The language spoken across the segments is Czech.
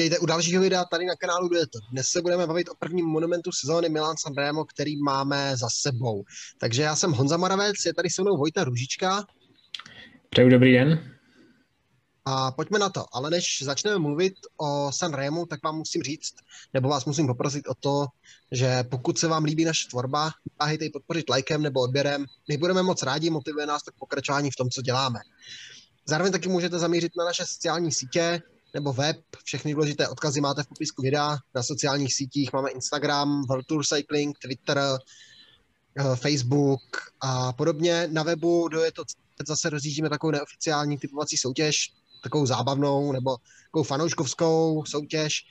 Vítejte u dalšího videa tady na kanálu Dueto. Dnes se budeme bavit o prvním monumentu sezóny Milan Sanremo, který máme za sebou. Takže já jsem Honza Moravec, je tady se mnou Vojta Ružička. Přeju dobrý den. A pojďme na to. Ale než začneme mluvit o Sanremu, tak vám musím říct, nebo vás musím poprosit o to, že pokud se vám líbí naše tvorba, váhejte ji podpořit lajkem nebo odběrem. My budeme moc rádi, motivuje nás tak pokračování v tom, co děláme. Zároveň taky můžete zamířit na naše sociální sítě, nebo web. Všechny důležité odkazy máte v popisku videa. Na sociálních sítích máme Instagram, World Tour Cycling, Twitter, eh, Facebook a podobně. Na webu je to zase rozjíždíme takovou neoficiální typovací soutěž, takovou zábavnou nebo takovou fanouškovskou soutěž.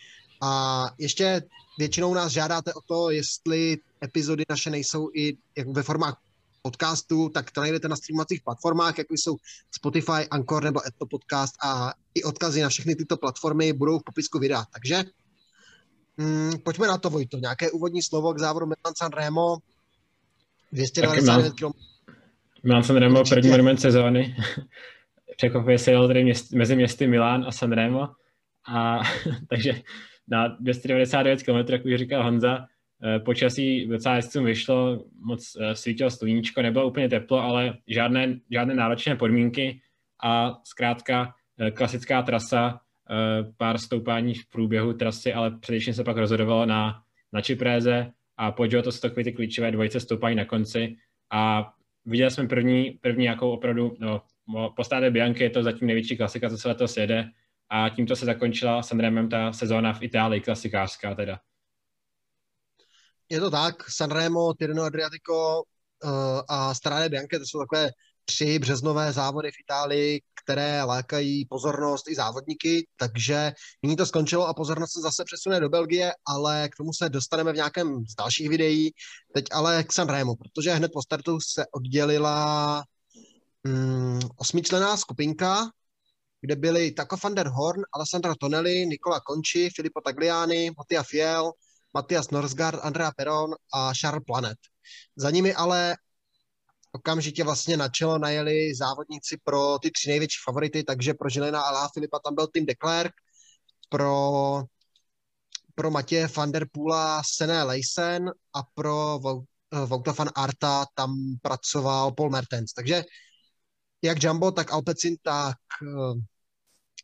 A ještě většinou nás žádáte o to, jestli epizody naše nejsou i ve formách podcastů, tak to najdete na streamovacích platformách, jako jsou Spotify, Anchor nebo Apple Podcast a i odkazy na všechny tyto platformy budou v popisku videa. Takže mm, pojďme na to, Vojto. Nějaké úvodní slovo k závodu Milan San Remo. 299 km. Milan San Remo, první monument sezóny. Překvapuje se jel tady měst, mezi městy Milán a San Remo. A, takže na 299 km, jak už říkal Honza, počasí docela hezky vyšlo, moc eh, svítilo sluníčko, nebylo úplně teplo, ale žádné, žádné náročné podmínky a zkrátka eh, klasická trasa, pár stoupání v průběhu trasy, ale především se pak rozhodovalo na, na Čipréze a Poggio to jsou takové ty klíčové dvojice stoupání na konci a viděli jsme první, první jakou opravdu, no, po stále Bianchi je to zatím největší klasika, co se letos jede a tímto se zakončila Sanremem ta sezóna v Itálii, klasikářská teda. Je to tak, Sanremo, Tirreno Adriatico uh, a Strade Bianche, to jsou takové tři březnové závody v Itálii, které lákají pozornost i závodníky, takže nyní to skončilo a pozornost se zase přesune do Belgie, ale k tomu se dostaneme v nějakém z dalších videí. Teď ale k Sanremo, protože hned po startu se oddělila mm, osmičlená skupinka, kde byli Taco van der Horn, Alessandro Tonelli, Nicola Conci, Filippo Tagliani, Mattia Fiel, Matias Norsgaard, Andrea Peron a Charles Planet. Za nimi ale okamžitě vlastně na čelo najeli závodníci pro ty tři největší favority, takže pro Žilina a Filipa tam byl Tim de Klerk, pro, pro Matěje van der Poola Sené Leisen a pro Vouta van Arta tam pracoval Paul Mertens. Takže jak Jumbo, tak Alpecin, tak eh,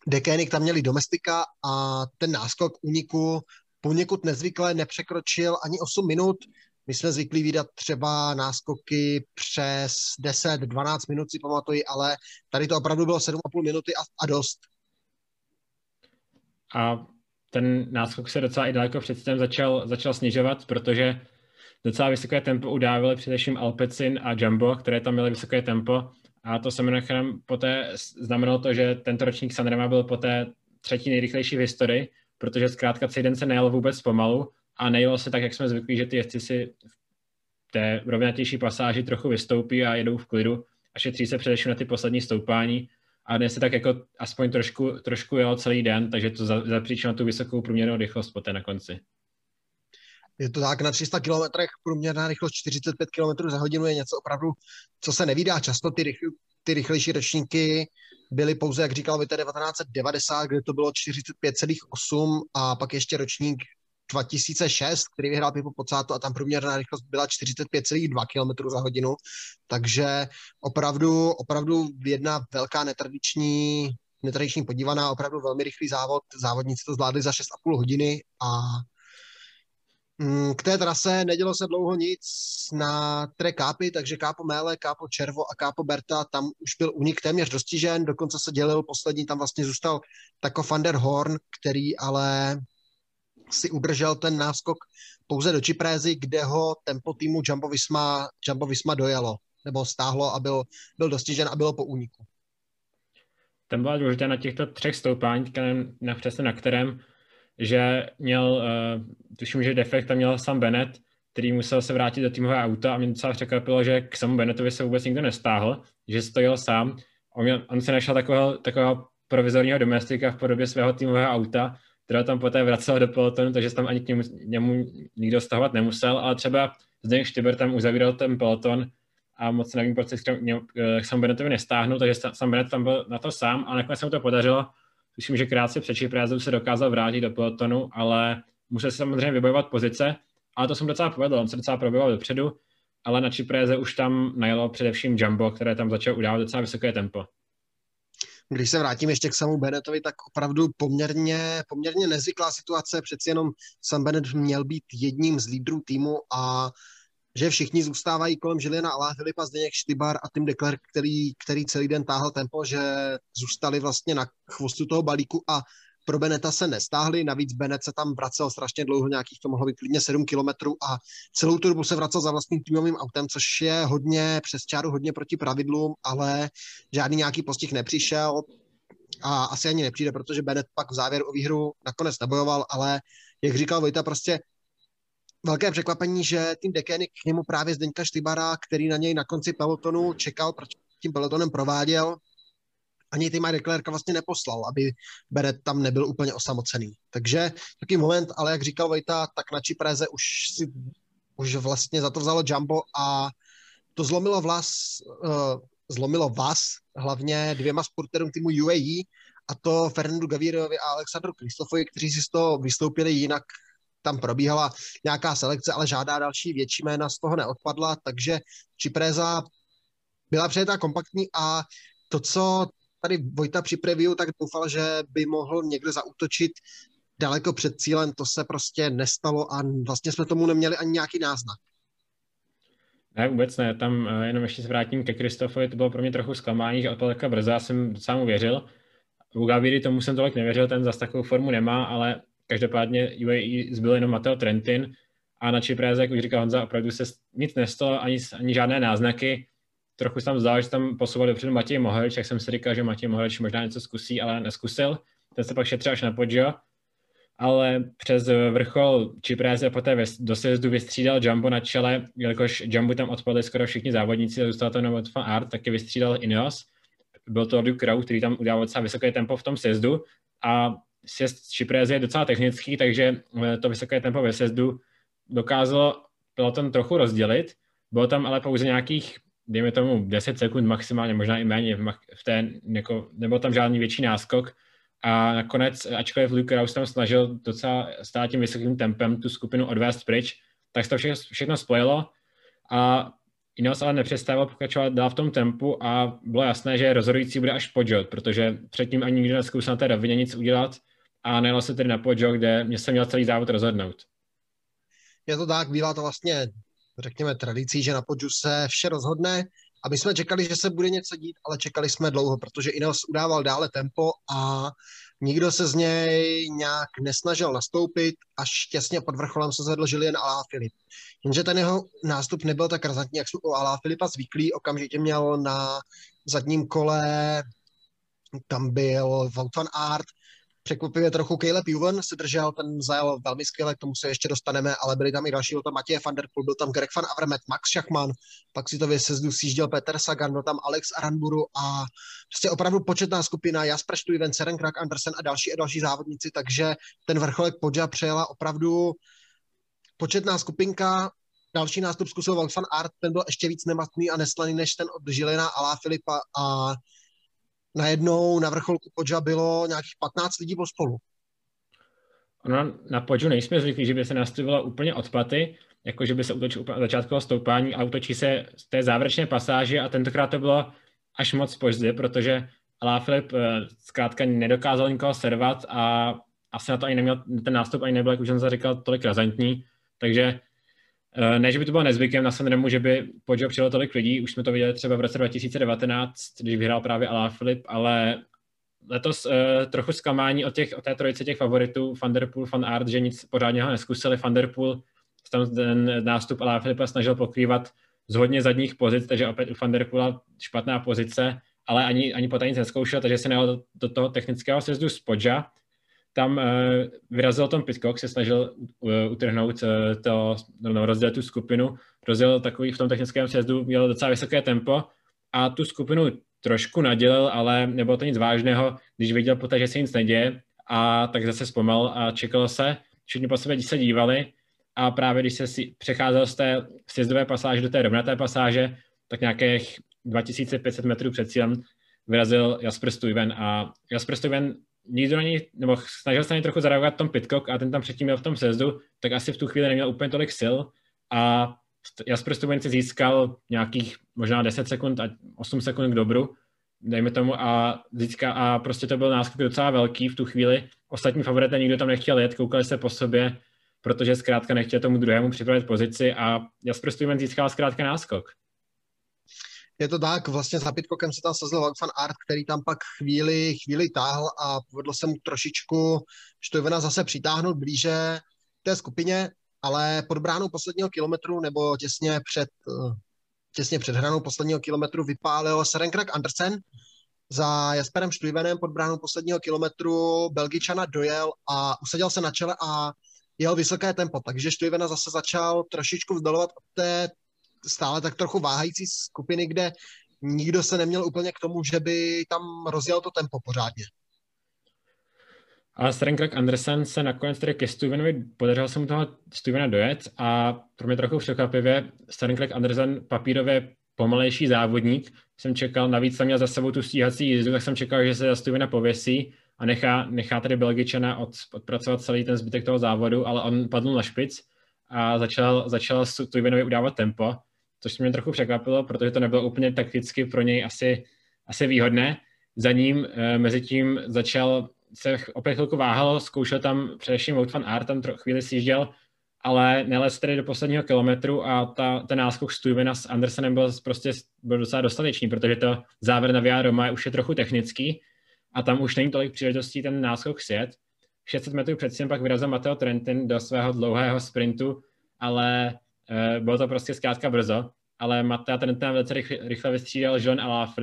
Dekénik tam měli domestika a ten náskok uniku poněkud nezvykle nepřekročil ani 8 minut. My jsme zvyklí vydat třeba náskoky přes 10-12 minut, si pamatuji, ale tady to opravdu bylo 7,5 minuty a, a dost. A ten náskok se docela i daleko předtím začal, začal snižovat, protože docela vysoké tempo udávali především Alpecin a Jumbo, které tam měly vysoké tempo. A to se poté znamenalo to, že tento ročník Sanrema byl poté třetí nejrychlejší v historii, protože zkrátka celý den se nejelo vůbec pomalu a nejelo se tak, jak jsme zvyklí, že ty jezdci si v té rovnatější pasáži trochu vystoupí a jedou v klidu a šetří se především na ty poslední stoupání. A dnes se tak jako aspoň trošku, trošku jelo celý den, takže to zapříčilo tu vysokou průměrnou rychlost poté na konci. Je to tak, na 300 km průměrná rychlost 45 km za hodinu je něco opravdu, co se nevídá často. Ty, rychl, ty rychlejší ročníky byly pouze, jak říkal Vita, 1990, kde to bylo 45,8 a pak ještě ročník 2006, který vyhrál Pipo Pocáto a tam průměrná rychlost byla 45,2 km za hodinu, takže opravdu, opravdu jedna velká netradiční, netradiční podívaná, opravdu velmi rychlý závod, závodníci to zvládli za 6,5 hodiny a k té trase nedělo se dlouho nic na tre kápy, takže kápo Mele, kápo Červo a kápo Berta, tam už byl unik téměř dostižen, dokonce se dělil poslední, tam vlastně zůstal Tako van der Horn, který ale si udržel ten náskok pouze do Čiprézy, kde ho tempo týmu Jumbo Visma, Jumbo Visma dojelo, nebo stáhlo a byl, byl dostižen a bylo po úniku. Tam byla důležité na těchto třech stoupáních, na, přesně na kterém že měl, uh, tuším, že defekt tam měl sam Bennett, který musel se vrátit do týmového auta a mě docela překvapilo, že k samu Bennettovi se vůbec nikdo nestáhl, že to jel sám. On, měl, on se našel takového, takového provizorního domestika v podobě svého týmového auta, která tam poté vracela do pelotonu, takže tam ani k němu, němu nikdo stahovat nemusel, ale třeba Zdeněk Štyber tam uzavíral ten peloton a moc nevím, proč se k Sam Bennettovi nestáhnul, takže Sam Bennett tam byl na to sám a nakonec se mu to podařilo Myslím, že krátce před Čiprázou se dokázal vrátit do pelotonu, ale musel se samozřejmě vybojovat pozice, ale to jsem docela povedl, on se docela probojoval dopředu, ale na Čipréze už tam najelo především Jumbo, které tam začalo udávat docela vysoké tempo. Když se vrátím ještě k samu Bennettovi, tak opravdu poměrně, poměrně nezvyklá situace, přeci jenom Sam Bennett měl být jedním z lídrů týmu a že všichni zůstávají kolem Žiliana Alá, Filipa Zdeněk Štybar a Tim Declerc, který, který celý den táhl tempo, že zůstali vlastně na chvostu toho balíku a pro Beneta se nestáhli, navíc Benet se tam vracel strašně dlouho, nějakých to mohlo být klidně 7 kilometrů a celou tu dobu se vracel za vlastním týmovým autem, což je hodně přes čáru, hodně proti pravidlům, ale žádný nějaký postih nepřišel a asi ani nepřijde, protože Benet pak v závěru o výhru nakonec nebojoval, ale jak říkal Vojta, prostě velké překvapení, že tým Dekeny k němu právě Zdeňka Štybara, který na něj na konci pelotonu čekal, proč tím pelotonem prováděl, ani Tima Declerca vlastně neposlal, aby Beret tam nebyl úplně osamocený. Takže taký moment, ale jak říkal Vojta, tak na Čipreze už si už vlastně za to vzalo Jumbo a to zlomilo vlas, uh, zlomilo vás hlavně dvěma sporterům týmu UAE a to Fernandu Gavirovi a Alexandru Kristofovi, kteří si z toho vystoupili jinak tam probíhala nějaká selekce, ale žádná další větší jména z toho neodpadla, takže Čipreza byla přejetá kompaktní a to, co tady Vojta při preview tak doufal, že by mohl někdo zautočit daleko před cílem, to se prostě nestalo a vlastně jsme tomu neměli ani nějaký náznak. Ne, vůbec ne. Tam uh, jenom ještě se vrátím ke Kristofovi, to bylo pro mě trochu zklamání, že odpadl takhle brzo, já jsem mu věřil. U Gaviry tomu jsem tolik nevěřil, ten zase takovou formu nemá, ale každopádně UAE zbyl jenom Mateo Trentin a na Čipréze, jak už říkal Honza, opravdu se nic nestalo, ani, ani žádné náznaky trochu se tam zdálo, že tam posouval dopředu Matěj Mohlič, jak jsem si říkal, že Matěj Mohlič možná něco zkusí, ale neskusil. Ten se pak šetřil až na Poggio, ale přes vrchol Čipréze poté do sezdu vystřídal Jumbo na čele, jelikož Jumbo tam odpadli skoro všichni závodníci zůstal jenom Van Art, taky vystřídal Ineos. Byl to Luke Crow, který tam udělal docela vysoké tempo v tom sezdu a sjezd Čipréze je docela technický, takže eh, to vysoké tempo ve sezdu dokázalo peloton trochu rozdělit. Bylo tam ale pouze nějakých dejme tomu 10 sekund maximálně, možná i méně v té, jako, nebyl tam žádný větší náskok a nakonec, ačkoliv Luke Rouse tam snažil docela stát tím vysokým tempem tu skupinu odvést pryč, tak se to všechno, všechno spojilo a Ineos ale nepřestával pokračovat dál v tom tempu a bylo jasné, že rozhodující bude až Pojot, protože předtím ani nikdo neskoušel na té rovině nic udělat a nejelo se tedy na Pojot, kde mě se měl celý závod rozhodnout. Je to tak, bývá to vlastně řekněme, tradicí, že na podžu se vše rozhodne a my jsme čekali, že se bude něco dít, ale čekali jsme dlouho, protože Ineos udával dále tempo a nikdo se z něj nějak nesnažil nastoupit, až těsně pod vrcholem se zvedl Julien Alá Filip. Jenže ten jeho nástup nebyl tak razantní, jak jsou u Alá Filipa zvyklý, okamžitě měl na zadním kole tam byl Wout van Překvapivě trochu Caleb Juven se držel, ten zajel velmi skvěle, k tomu se ještě dostaneme, ale byli tam i další, byl tam Matěj van der Poel, byl tam Greg van Avermaet, Max Schachmann, pak si to vysezdu sjížděl Peter Sagan, byl tam Alex Aranburu a prostě opravdu početná skupina, Jasper Stuyven, Seren Krak Andersen a další a další závodníci, takže ten vrcholek Podža přejela opravdu početná skupinka, další nástup zkusil Van Art, ten byl ještě víc nematný a neslaný než ten od Žilina Alá Filipa a najednou na vrcholku Podža bylo nějakých 15 lidí spolu. Ono na Podžu nejsme zvyklí, že by se nastavilo úplně od paty, jako že by se úplně od začátku stoupání a utočí se z té závěrečné pasáže a tentokrát to bylo až moc pozdě, protože Filip eh, zkrátka nedokázal nikoho servat a asi na to ani neměl, ten nástup ani nebyl, jak už jsem říkal, tolik razantní, takže ne, že by to bylo nezvykem na Sanremu, že by Poggio přijelo tolik lidí, už jsme to viděli třeba v roce 2019, když vyhrál právě Alá Filip, ale letos uh, trochu zklamání od, těch, od té trojice těch favoritů, Van Der Poel, Van Aert, že nic pořádného neskusili. Van Der Poel tam ten nástup Alá Filipa snažil pokrývat z hodně zadních pozic, takže opět u Van Der Poela špatná pozice, ale ani, ani poté nic neskoušel, takže se nejel do, do toho technického sezdu z Podža tam uh, vyrazil Tom Pitcock, se snažil uh, utrhnout uh, to, no, rozdělit tu skupinu, rozdělil takový v tom technickém sjezdu, měl docela vysoké tempo a tu skupinu trošku nadělil, ale nebylo to nic vážného, když viděl poté, že se nic neděje a tak zase zpomal a čekalo se, všichni po sebe se dívali a právě když se si přecházel z té sjezdové pasáže do té rovnaté pasáže, tak nějakých 2500 metrů před cílem vyrazil Jasper Stuyven a Jasper Stuyven nikdo ani, nebo snažil se ani trochu zareagovat Tom Pitcock a ten tam předtím měl v tom sezdu, tak asi v tu chvíli neměl úplně tolik sil a Jasper si získal nějakých možná 10 sekund a 8 sekund k dobru, dejme tomu, a, získá, a prostě to byl náskok docela velký v tu chvíli. Ostatní favorité nikdo tam nechtěl jet, koukali se po sobě, protože zkrátka nechtěl tomu druhému připravit pozici a Jasper Stuyven získal zkrátka náskok. Je to tak, vlastně za Pitcockem se tam sazil Van Art, který tam pak chvíli, chvíli táhl a povedlo se mu trošičku Štojvena zase přitáhnout blíže té skupině, ale pod bránou posledního kilometru nebo těsně před, těsně před hranou posledního kilometru vypálil Serenkrak Andersen, za Jasperem Štujvenem pod bránou posledního kilometru Belgičana dojel a usadil se na čele a jel vysoké tempo, takže Štujvena zase začal trošičku vzdalovat od té stále tak trochu váhající skupiny, kde nikdo se neměl úplně k tomu, že by tam rozjel to tempo pořádně. A Strenkrak Andersen se nakonec tedy ke Stevenovi, podařilo se mu toho Stevena dojet a pro mě trochu překvapivě Strenkrak Andersen papírově pomalejší závodník. Jsem čekal, navíc tam měl za sebou tu stíhací jízdu, tak jsem čekal, že se za Stevena pověsí a nechá, nechá tedy Belgičana od, odpracovat celý ten zbytek toho závodu, ale on padl na špic a začal, začal Stevenovi udávat tempo což mě trochu překvapilo, protože to nebylo úplně takticky pro něj asi, asi výhodné. Za ním e, mezi tím začal se opět chvilku váhalo, zkoušel tam především Wout van Aert, tam trochu chvíli sjížděl, ale nelez tedy do posledního kilometru a ta, ten náskok Stuyvena s Andersenem byl prostě byl docela dostatečný, protože to závěr na Via Roma už je trochu technický a tam už není tolik příležitostí ten náskok sjet. 600 metrů předtím pak vyrazil Mateo Trentin do svého dlouhého sprintu, ale e, bylo to prostě zkrátka brzo ale Matea ten tam velice rychle, rychle vystřídal John a.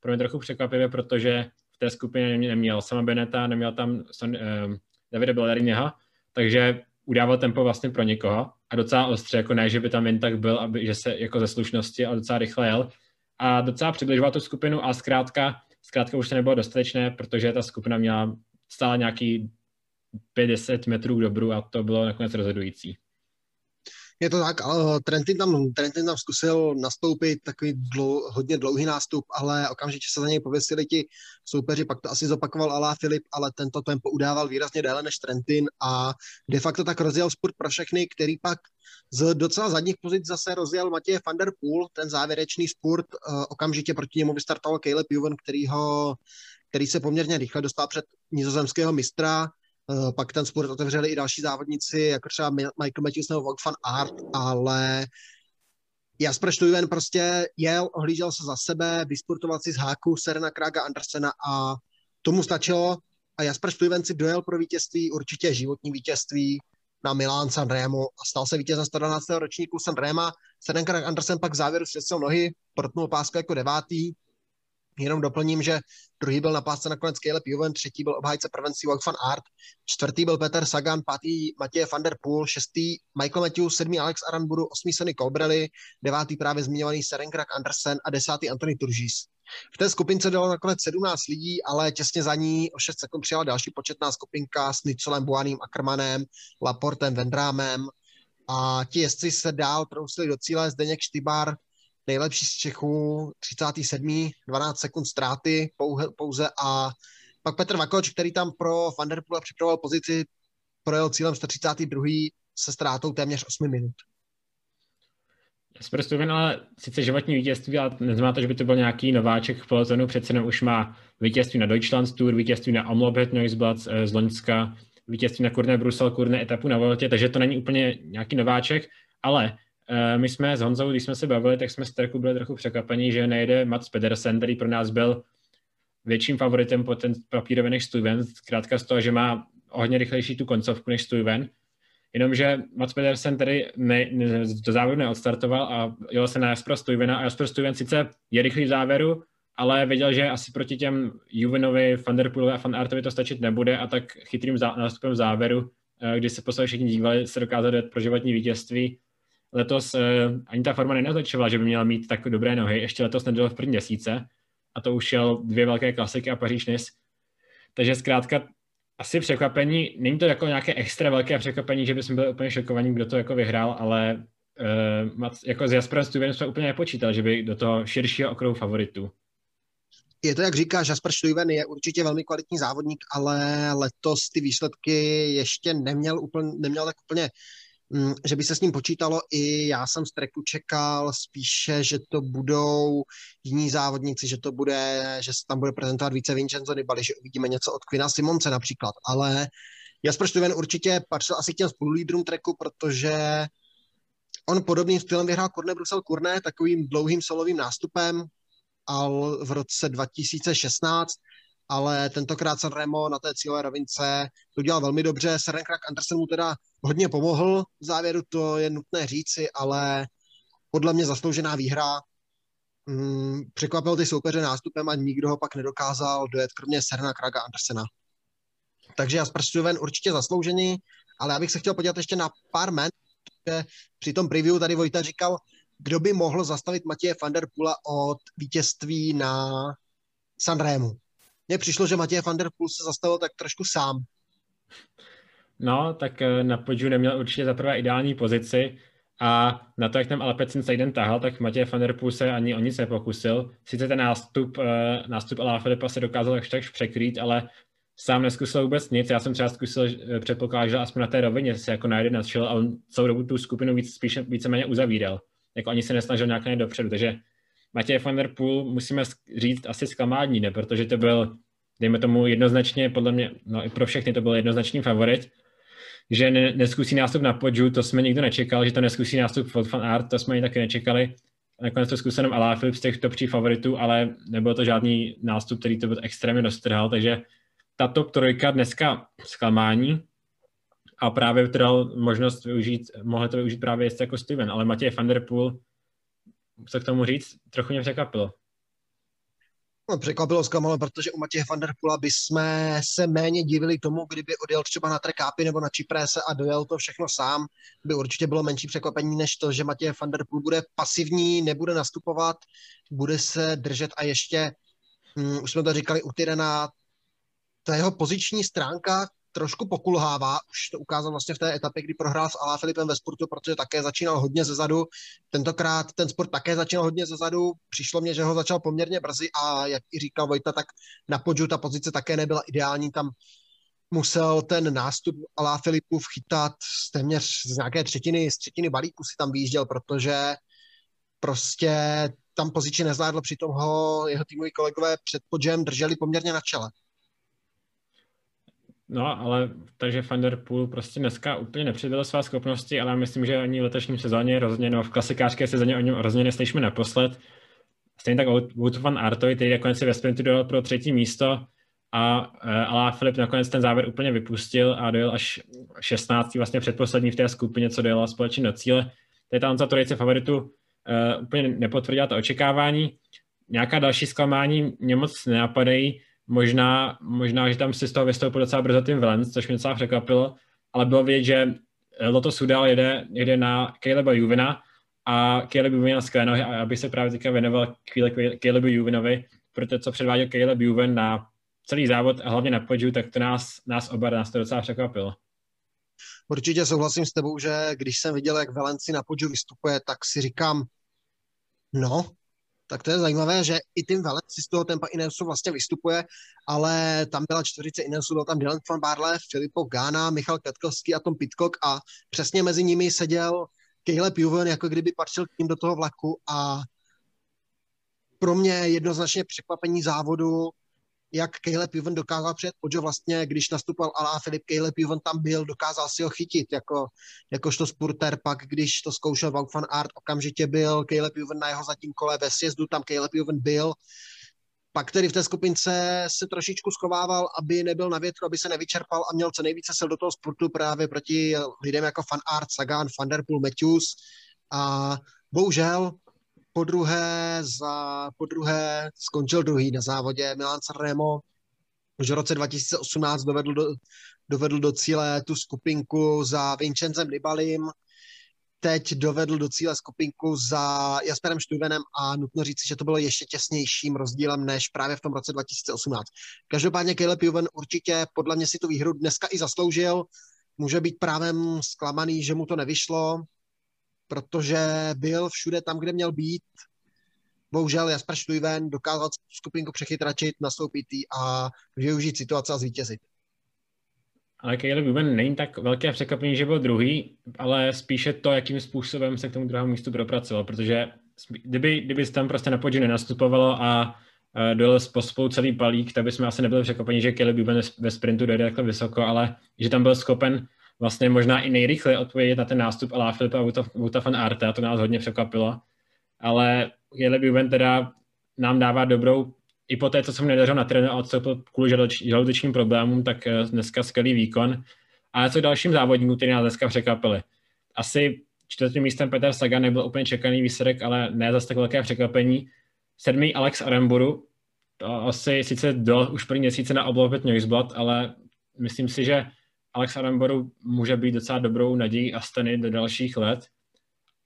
Pro mě trochu překvapivě, protože v té skupině neměl sama Beneta, neměl tam son, uh, Davide Bellerineho, takže udával tempo vlastně pro někoho a docela ostře, jako ne, že by tam jen tak byl, aby, že se jako ze slušnosti, ale docela rychle jel a docela přibližoval tu skupinu a zkrátka, zkrátka už to nebylo dostatečné, protože ta skupina měla stále nějaký 50 metrů k dobru a to bylo nakonec rozhodující. Je to tak, Trentin tam, Trentin tam zkusil nastoupit takový dlou, hodně dlouhý nástup, ale okamžitě se za něj pověsili ti soupeři, pak to asi zopakoval Alá Filip, ale tento tempo udával výrazně déle než Trentin a de facto tak rozjel spurt pro všechny, který pak z docela zadních pozic zase rozjel Matěj van der Poel, ten závěrečný spurt, uh, okamžitě proti němu vystartoval Caleb Juven, který, ho, který se poměrně rychle dostal před nizozemského mistra, Eh, pak ten sport otevřeli i další závodníci, jako třeba Michael Matthews nebo Vogue van Art, ale Jasper Stuyven prostě jel, ohlížel se za sebe, vysportoval si z háku Serena Kraga Andersena a tomu stačilo a Jasper Stuyven si dojel pro vítězství, určitě životní vítězství na Milan San Remo a stal se vítězem 112. ročníku San Rema. Seren Krag Andersen pak v závěru světsil nohy, protnul pásku jako devátý, Jenom doplním, že druhý byl na pásce nakonec Caleb Juven, třetí byl obhájce prvenství Wout van Art, čtvrtý byl Peter Sagan, pátý Matěj van der Poel, šestý Michael Matthews, sedmý Alex Aranburu, osmý Sonny Colbrelli, devátý právě zmiňovaný Serenkrak Andersen a desátý Anthony Turžis. V té skupince dalo nakonec 17 lidí, ale těsně za ní o 6 sekund přijala další početná skupinka s Nicolem Buaným Ackermanem, Laportem, Vendrámem a ti jezdci se dál trousili do cíle. Zdeněk Štybár nejlepší z Čechů, 37. 12 sekund ztráty pouze a pak Petr Vakoč, který tam pro Van Der Poel připravoval pozici, projel cílem 132. se ztrátou téměř 8 minut. Stuyven ale sice životní vítězství, ale neznamená to, že by to byl nějaký nováček v pelotonu, přece jenom už má vítězství na Deutschland Tour, vítězství na Omlobet Neusblad z Loňska, vítězství na Kurné Brusel, Kurné etapu na Voltě, takže to není úplně nějaký nováček, ale Eh, my jsme s Honzou, když jsme se bavili, tak jsme s trochu byli trochu překvapení, že nejde Mats Pedersen, který pro nás byl větším favoritem po ten papírový než Stuyven, zkrátka z toho, že má hodně rychlejší tu koncovku než Stuyven, jenomže Mats Pedersen tady ne, ne, do závěru neodstartoval a jel se na Jasper Stuyvena. A Jasper Stuyven sice je rychlý v závěru, ale věděl, že asi proti těm Juvenovi, Van Der Poolovi a Van to stačit nebude a tak chytrým zá, nástupem závěru, eh, kdy se posledně všichni dívali, se dokázal dát pro životní vítězství letos uh, ani ta forma nenaznačovala, že by měla mít tak dobré nohy. Ještě letos nebyl v první měsíce a to už šel dvě velké klasiky a paříž -Nice. Takže zkrátka asi překvapení, není to jako nějaké extra velké překvapení, že bychom byli úplně šokovaní, kdo to jako vyhrál, ale uh, jako s Jasperem Stuyvenem jsme úplně nepočítal, že by do toho širšího okruhu favoritů. je to, jak říkáš, Jasper Stuyven je určitě velmi kvalitní závodník, ale letos ty výsledky ještě neměl, úplně, neměl tak úplně, že by se s ním počítalo. I já jsem z treku čekal spíše, že to budou jiní závodníci, že to bude, že se tam bude prezentovat více Vincenzo Nibali, že uvidíme něco od Quina Simonce například, ale Jasper Stuyven určitě patřil asi k těm spolulídrům treku, protože on podobným stylem vyhrál Kurne Brusel Kurne, takovým dlouhým solovým nástupem, al v roce 2016, ale tentokrát Sanremo na té cílové rovince to dělal velmi dobře. Seren Krak Andersen mu teda hodně pomohl v závěru, to je nutné říci, ale podle mě zasloužená výhra. Hmm, překvapil ty soupeře nástupem a nikdo ho pak nedokázal dojet, kromě Serena Kraga Andersena. Takže Jasper Stuyven určitě zasloužený, ale já bych se chtěl podívat ještě na pár men, při tom preview tady Vojta říkal, kdo by mohl zastavit Matěje van der Pula od vítězství na Sanrému. Mně přišlo, že Matěj van der Poel se zastavil tak trošku sám. No, tak eh, na podžu neměl určitě za prvé ideální pozici a na to, jak ten Alpecin den tahal, tak Matěj van der Poel se ani o nic nepokusil. Sice ten nástup, eh, nástup Alá Filipa se dokázal tak tak překrýt, ale sám neskusil vůbec nic. Já jsem třeba zkusil, eh, předpokládal, že aspoň na té rovině se jako najde nadšel a on celou dobu tu skupinu víc, spíše víceméně uzavíral jako ani se nesnažil nějak nejít dopředu, takže Matěj van der Poel musíme říct asi zklamání, ne, protože to byl, dejme tomu jednoznačně, podle mě, no i pro všechny to byl jednoznačný favorit, že ne, neskusí nástup na podžu, to jsme nikdo nečekal, že to neskusí nástup Volt van Art, to jsme ani taky nečekali. Nakonec to zkusil jenom Alá Filip z těch top 3 favoritů, ale nebyl to žádný nástup, který to byl extrémně dostrhal, takže ta top trojka dneska zklamání, a právě dal možnost využít, mohl to využít právě jestli jako Steven, ale Matěj van der Poel, co k tomu říct, trochu mě překvapilo. No, překvapilo zklamalo, protože u Matěje van der Pula bychom se méně divili tomu, kdyby odjel třeba na Trekápy nebo na Čiprese a dojel to všechno sám, by určitě bylo menší překvapení, než to, že Matěj van der Poel bude pasivní, nebude nastupovat, bude se držet a ještě, hm, už jsme to říkali u Tyrena, ta jeho poziční stránka, trošku pokulhává, už to ukázal vlastně v té etapě, kdy prohrál s Alá Filipem ve sportu, protože také začínal hodně zezadu. Tentokrát ten sport také začínal hodně zezadu. Přišlo mě, že ho začal poměrně brzy a jak i říkal Vojta, tak na podžu ta pozice také nebyla ideální. Tam musel ten nástup Alá Filipu chytat z téměř z nějaké třetiny, z třetiny balíku si tam vyjížděl, protože prostě tam pozici nezvládl, přitom ho jeho týmoví kolegové před podžem drželi poměrně na čele. No, ale takže Van Der Poel prostě dneska úplně nepředvedl své schopnosti, ale myslím, že ani v letošním sezóně rozhodně, no v klasikářské sezóně o něm rozhodně neslyšíme naposled. Stejně tak Wout van Artoy, který nakonec si ve sprintu dojel pro třetí místo a uh, Alá Filip nakonec ten závěr úplně vypustil a dojel až 16. vlastně předposlední v té skupině, co dojela společně do cíle. Tady ta za trojice favoritu uh, úplně nepotvrdila to očekávání. Nějaká další zklamání mě moc nenapadají. Možná, možná, že tam si z toho vystoupil docela brzo tím Valence, což mě docela překvapilo, ale bylo vidět, že Loto Sudal jede, jede na Caleba Juvina a Caleb Juvin na skvělé nohy a aby se právě teďka věnoval chvíli Calebu Juvinovi, protože co předváděl Caleb Juvin na celý závod a hlavně na podžu, tak to nás, nás oba nás to docela překvapilo. Určitě souhlasím s tebou, že když jsem viděl, jak Valenci na podžu vystupuje, tak si říkám, no, tak to je zajímavé, že i Tim Valenci z toho tempa Ineosu vlastně vystupuje, ale tam byla čtvorice Ineosu, byl tam Dylan van Barle, Filippo Gána, Michal Katkovský a Tom Pitcock a přesně mezi nimi seděl Caleb Juven, jako kdyby patřil k ním do toho vlaku a pro mě jednoznačně překvapení závodu jak Caleb Juven dokázal přijet Pojo vlastně, když nastupoval Alá Filip, Caleb Juven tam byl, dokázal si ho chytit jako, jakožto spurter, pak když to zkoušel Wout van Art, okamžitě byl Caleb Juven na jeho zatím kole ve sjezdu, tam Caleb Juven byl, pak tedy v té skupince se trošičku schovával, aby nebyl na větru, aby se nevyčerpal a měl co nejvíce sil do toho sportu právě proti lidem jako Fan Art, Sagan, Van Der Poel, Matthews. A bohužel po druhé, za, po druhé skončil druhý na závodě. Milan Sanremo už v roce 2018 dovedl do, dovedl do cíle tu skupinku za Vincenzem Nibalim, teď dovedl do cíle skupinku za Jasperem Štuvenem a nutno říct, že to bylo ještě těsnějším rozdílem než právě v tom roce 2018. Každopádně Caleb Juven určitě podle mě si tu výhru dneska i zasloužil. Může být právem zklamaný, že mu to nevyšlo, protože byl všude tam, kde měl být. bohužel Jasper Stuyven dokázal skupinku přechytračit, nastoupit a využít situace a zvítězit. Ale Caleb Ewan není tak velké překvapení, že byl druhý, ale spíše to, jakým způsobem se k tomu druhému místu propracoval, protože kdyby, kdyby tam prostě na podži nenastupovalo a dojel pospolu celý palík, tak bychom asi nebyli překvapeni, že Caleb Ewan ve sprintu dojde takhle vysoko, ale že tam byl schopen vlastně možná i nejrychleji odpovědět na ten nástup a Filipa Vuta van Arte, a to nás hodně překvapilo. Ale Caleb Ewan teda nám dává dobrou i po té, co jsem nedařil na trénu a odstoupil kvůli žaludečním problémům, tak eh, dneska skvělý výkon. Ale co dalším závodníkům, který nás dneska překvapili? Asi čtvrtým místem Petr Sagan nebyl úplně čekaný výsledek, ale ne zase tak velké překvapení. Sedmý Alex Aremburu, to asi sice do už první měsíce na oblovit Newsblad, ale myslím si, že Alex Aremburu může být docela dobrou nadějí Astany do dalších let.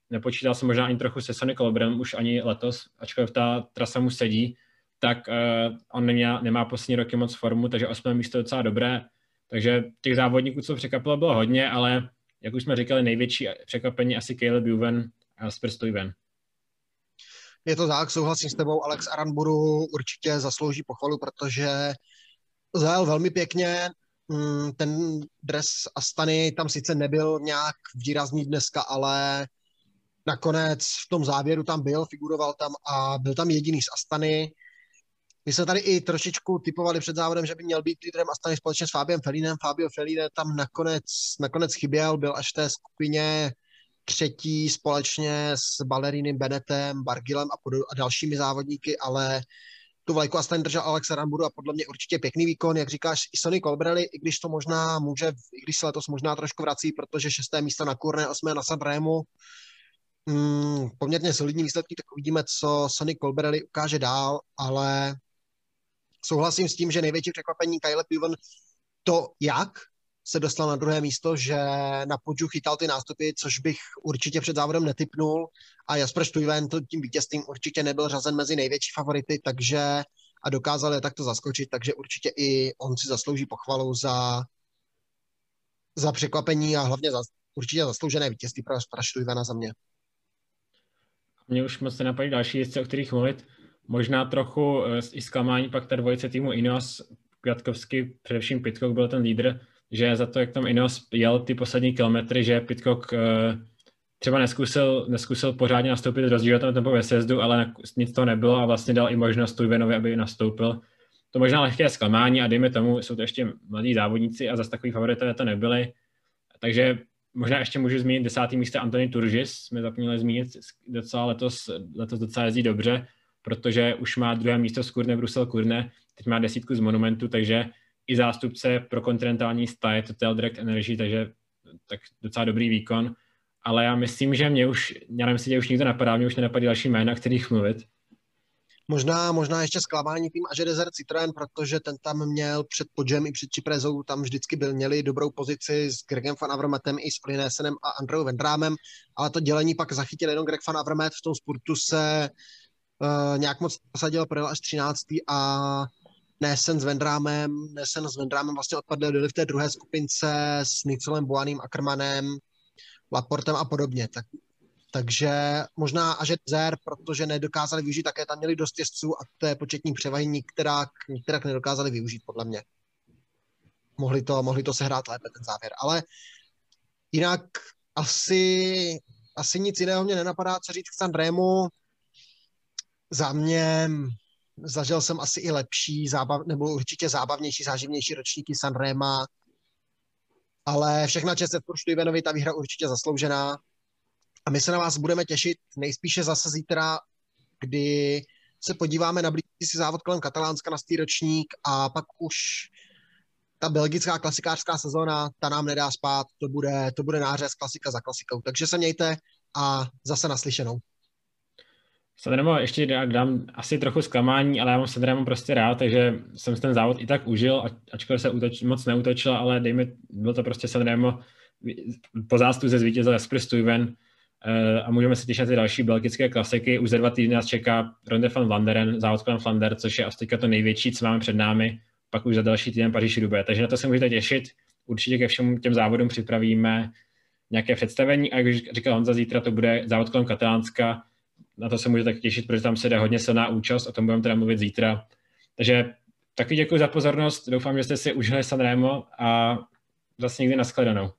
Nepočítal jsem možná ani trochu se Sonny Colbrem už ani letos, ačkoliv ta trasa mu sedí, tak uh, on nemá, nemá poslední roky moc formu, takže osmé místo je docela dobré. Takže těch závodníků, co překvapilo, bylo hodně, ale jak už jsme říkali, největší překvapení asi Caleb Juven a Spurs Stuyven. Je to tak, souhlasím s tebou, Alex Aranburu určitě zaslouží pochvalu, protože zajel velmi pěkně, ten dres Astany tam sice nebyl nějak výrazný dneska, ale nakonec v tom závěru tam byl, figuroval tam a byl tam jediný z Astany. My jsme tady i trošičku typovali před závodem, že by měl být lídrem Astany společně s Fabiem Felinem. Fabio Feline tam nakonec, nakonec chyběl, byl až v té skupině třetí společně s Balerinem Benetem, Bargilem a, pod, a dalšími závodníky, ale tu vlajku Astany držel Alex Ramburu a podle mě určitě pěkný výkon, jak říkáš, i Sonny Colbrelli, i když to možná může, i když se letos možná trošku vrací, protože šesté místo na Kurne, osmé na Sanremu, mm, poměrně solidní výsledky, tak uvidíme, co Sonny Colbrelli ukáže dál, ale souhlasím s tím, že největší překvapení Kyle Piven to, jak se dostal na druhé místo, že na podžu chytal ty nástupy, což bych určitě před závodem netypnul a Jasper Stuyven to tím vítězstvím určitě nebyl řazen mezi největší favority, takže a dokázal je takto zaskočit, takže určitě i on si zaslouží pochvalu za, za překvapení a hlavně za určitě zasloužené vítězství pro Jaspera Stuyvena za mě. Mě už moc nenapadí další věci, o kterých mluvit. Možná trochu eh, i zklamání pak ta dvojice týmu Ineos, Květkovský, především Pitcock byl ten lídr, že za to, jak tam Ineos jel ty poslední kilometry, že Pitcock uh, třeba neskusil, neskusil pořádně nastoupit, rozdíl tam tempo ve ale nic to nebylo a vlastně dal i možnost Tujvenovi, aby nastoupil. To možná lehké zklamání a dejme tomu, jsou to ještě mladí závodníci a zase takový favoritové to nebyli. Takže možná ještě můžu zmínit desátý místo Antony Turžis, jsme zapomněli zmínit, docela letos, letos docela jezdí dobře, protože už má druhé místo z Kurne Brusel Kurne, teď má desítku z Monumentu, takže i zástupce pro kontinentální staje Total Direct Energy, takže tak docela dobrý výkon. Ale já myslím, že mě už, já nevím, jestli už nikdo napadá, mě už nenapadá další jména, kterých mluvit. Možná, možná ještě zklamání tým Aže Desert Citroen, protože ten tam měl před Podžem i před Čiprezou, tam vždycky byl, měli dobrou pozici s Gregem Van Avermetem i s Olinesenem a Andreou Vendrámem, ale to dělení pak zachytil jenom Greg Van Avermet, v tom sportu se uh, nějak moc posadil, projel až 13. a Nesen s Vendrámem, Nesen s Vendrámem vlastně odpadli, byli v té druhé skupince s Nicolem Boaným, Ackermanem, Laportem a podobně. Tak, takže možná až Zer, protože nedokázali využít, také tam měli dost jezdců a té početní převahy některá, některá nedokázali využít, podle mě. Mohli to, mohli to sehrát lépe, ten závěr. Ale jinak asi, asi nic jiného mě nenapadá, co říct k Sandrému. Za mě zažil jsem asi i lepší, zábav, nebo určitě zábavnější, záživnější ročníky Sanrema, ale všechna čest Edfordu Ivanovi, ta výhra určitě zasloužená. A my se na vás budeme těšit nejspíše zase zítra, kdy se podíváme na blížící závod kolem Katalánska na stý ročník a pak už ta belgická klasikářská sezóna, ta nám nedá spát, to bude, to bude nářez klasika za klasikou. Takže se mějte a zase naslyšenou. Sanremo ještě dám asi trochu zklamání, ale já mám Sanremo prostě rád, takže jsem ten závod i tak užil, ačkoliv se utoč, moc neutočil, ale dejme, byl to prostě Sanremo po zástuze zvítězil Jasper Stuyven eh, a můžeme se těšit na ty další belgické klasiky. Už za dva týdny nás čeká Ronde van Vlanderen, závod kolem Flander, což je asi to největší, co máme před námi, pak už za další týden Paříž Rubé. Takže na to se můžete těšit. Určitě ke všem těm závodům připravíme nějaké představení a jak už říkal Honza, zítra to bude závod kolem Katalánska, na to se můžete tak těšit, protože tam se jde hodně silná účast, o tom budeme teda mluvit zítra. Takže taky děkuji za pozornost, doufám, že jste si užili Sanremo a zase někdy nashledanou.